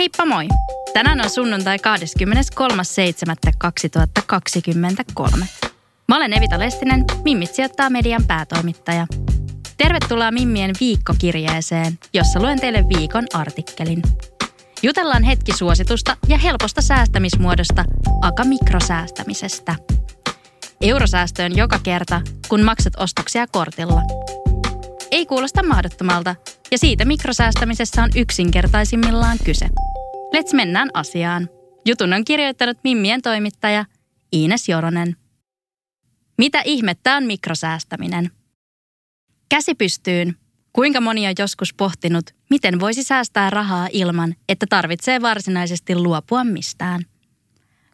Heippa moi! Tänään on sunnuntai 23.7.2023. Mä olen Evita Lestinen, Mimmit sijoittaa median päätoimittaja. Tervetuloa Mimmien viikkokirjeeseen, jossa luen teille viikon artikkelin. Jutellaan hetki suositusta ja helposta säästämismuodosta, aka mikrosäästämisestä. Eurosäästöön joka kerta, kun maksat ostoksia kortilla. Ei kuulosta mahdottomalta, ja siitä mikrosäästämisessä on yksinkertaisimmillaan kyse. Let's mennään asiaan. Jutun on kirjoittanut Mimmien toimittaja Iines Joronen. Mitä ihmettä on mikrosäästäminen? Käsi pystyyn. Kuinka moni on joskus pohtinut, miten voisi säästää rahaa ilman, että tarvitsee varsinaisesti luopua mistään?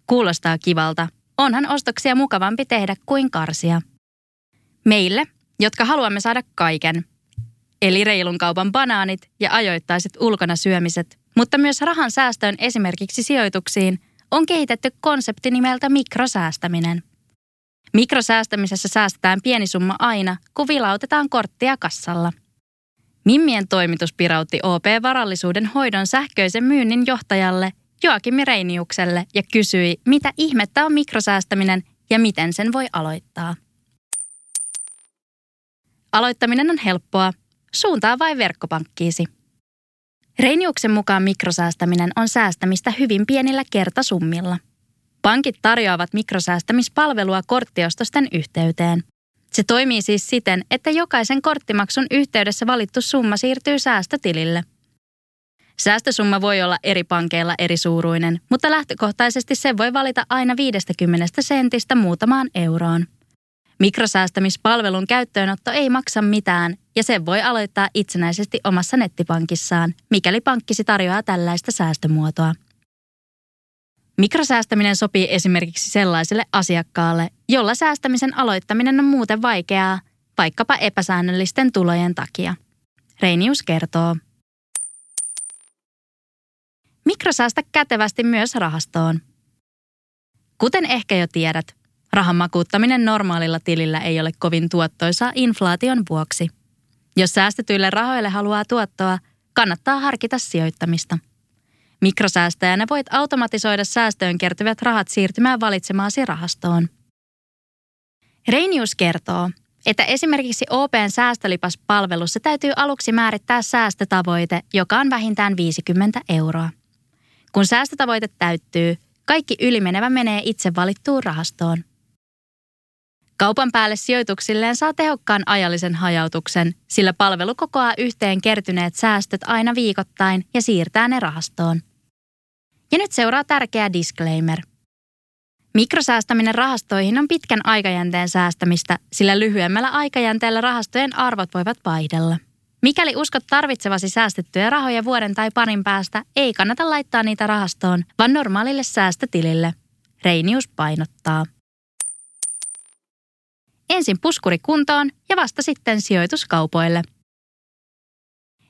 Kuulostaa kivalta. Onhan ostoksia mukavampi tehdä kuin karsia. Meille, jotka haluamme saada kaiken, eli reilun kaupan banaanit ja ajoittaiset ulkona syömiset, mutta myös rahan säästöön esimerkiksi sijoituksiin, on kehitetty konsepti nimeltä mikrosäästäminen – Mikrosäästämisessä säästetään pieni summa aina, kun vilautetaan korttia kassalla. Mimmien toimitus pirautti OP-varallisuuden hoidon sähköisen myynnin johtajalle Joakim Reiniukselle ja kysyi, mitä ihmettä on mikrosäästäminen ja miten sen voi aloittaa. Aloittaminen on helppoa. Suuntaa vain verkkopankkiisi. Reiniuksen mukaan mikrosäästäminen on säästämistä hyvin pienillä kertasummilla – Pankit tarjoavat mikrosäästämispalvelua korttiostosten yhteyteen. Se toimii siis siten, että jokaisen korttimaksun yhteydessä valittu summa siirtyy säästötilille. Säästösumma voi olla eri pankeilla eri suuruinen, mutta lähtökohtaisesti se voi valita aina 50 sentistä muutamaan euroon. Mikrosäästämispalvelun käyttöönotto ei maksa mitään ja sen voi aloittaa itsenäisesti omassa nettipankissaan, mikäli pankkisi tarjoaa tällaista säästömuotoa. Mikrosäästäminen sopii esimerkiksi sellaiselle asiakkaalle, jolla säästämisen aloittaminen on muuten vaikeaa, vaikkapa epäsäännöllisten tulojen takia. Reinius kertoo. Mikrosäästä kätevästi myös rahastoon. Kuten ehkä jo tiedät, rahan makuuttaminen normaalilla tilillä ei ole kovin tuottoisaa inflaation vuoksi. Jos säästetyille rahoille haluaa tuottoa, kannattaa harkita sijoittamista – Mikrosäästäjänä voit automatisoida säästöön kertyvät rahat siirtymään valitsemaasi rahastoon. Reinius kertoo, että esimerkiksi OPn säästölipas-palvelussa täytyy aluksi määrittää säästötavoite, joka on vähintään 50 euroa. Kun säästötavoite täyttyy, kaikki ylimenevä menee itse valittuun rahastoon. Kaupan päälle sijoituksilleen saa tehokkaan ajallisen hajautuksen, sillä palvelu kokoaa yhteen kertyneet säästöt aina viikoittain ja siirtää ne rahastoon. Ja nyt seuraa tärkeä disclaimer. Mikrosäästäminen rahastoihin on pitkän aikajänteen säästämistä, sillä lyhyemmällä aikajänteellä rahastojen arvot voivat vaihdella. Mikäli uskot tarvitsevasi säästettyjä rahoja vuoden tai parin päästä, ei kannata laittaa niitä rahastoon, vaan normaalille säästötilille. Reinius painottaa. Ensin puskuri kuntoon ja vasta sitten sijoituskaupoille.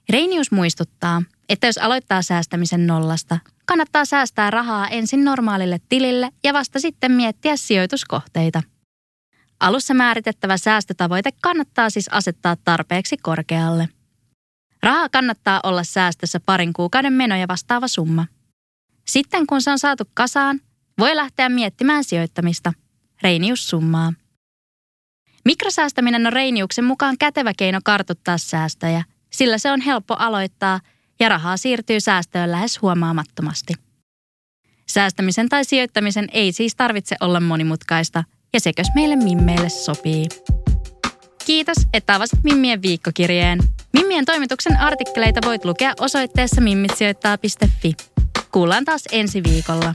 Reinius muistuttaa, että jos aloittaa säästämisen nollasta, kannattaa säästää rahaa ensin normaalille tilille ja vasta sitten miettiä sijoituskohteita. Alussa määritettävä säästötavoite kannattaa siis asettaa tarpeeksi korkealle. Rahaa kannattaa olla säästössä parin kuukauden menoja vastaava summa. Sitten kun se on saatu kasaan, voi lähteä miettimään sijoittamista. Reinius summaa. Mikrosäästäminen on Reiniuksen mukaan kätevä keino kartuttaa säästöjä, sillä se on helppo aloittaa ja rahaa siirtyy säästöön lähes huomaamattomasti. Säästämisen tai sijoittamisen ei siis tarvitse olla monimutkaista, ja sekös meille mimmeille sopii. Kiitos, että avasit Mimmien viikkokirjeen. Mimmien toimituksen artikkeleita voit lukea osoitteessa mimmitsijoittaa.fi. Kuullaan taas ensi viikolla.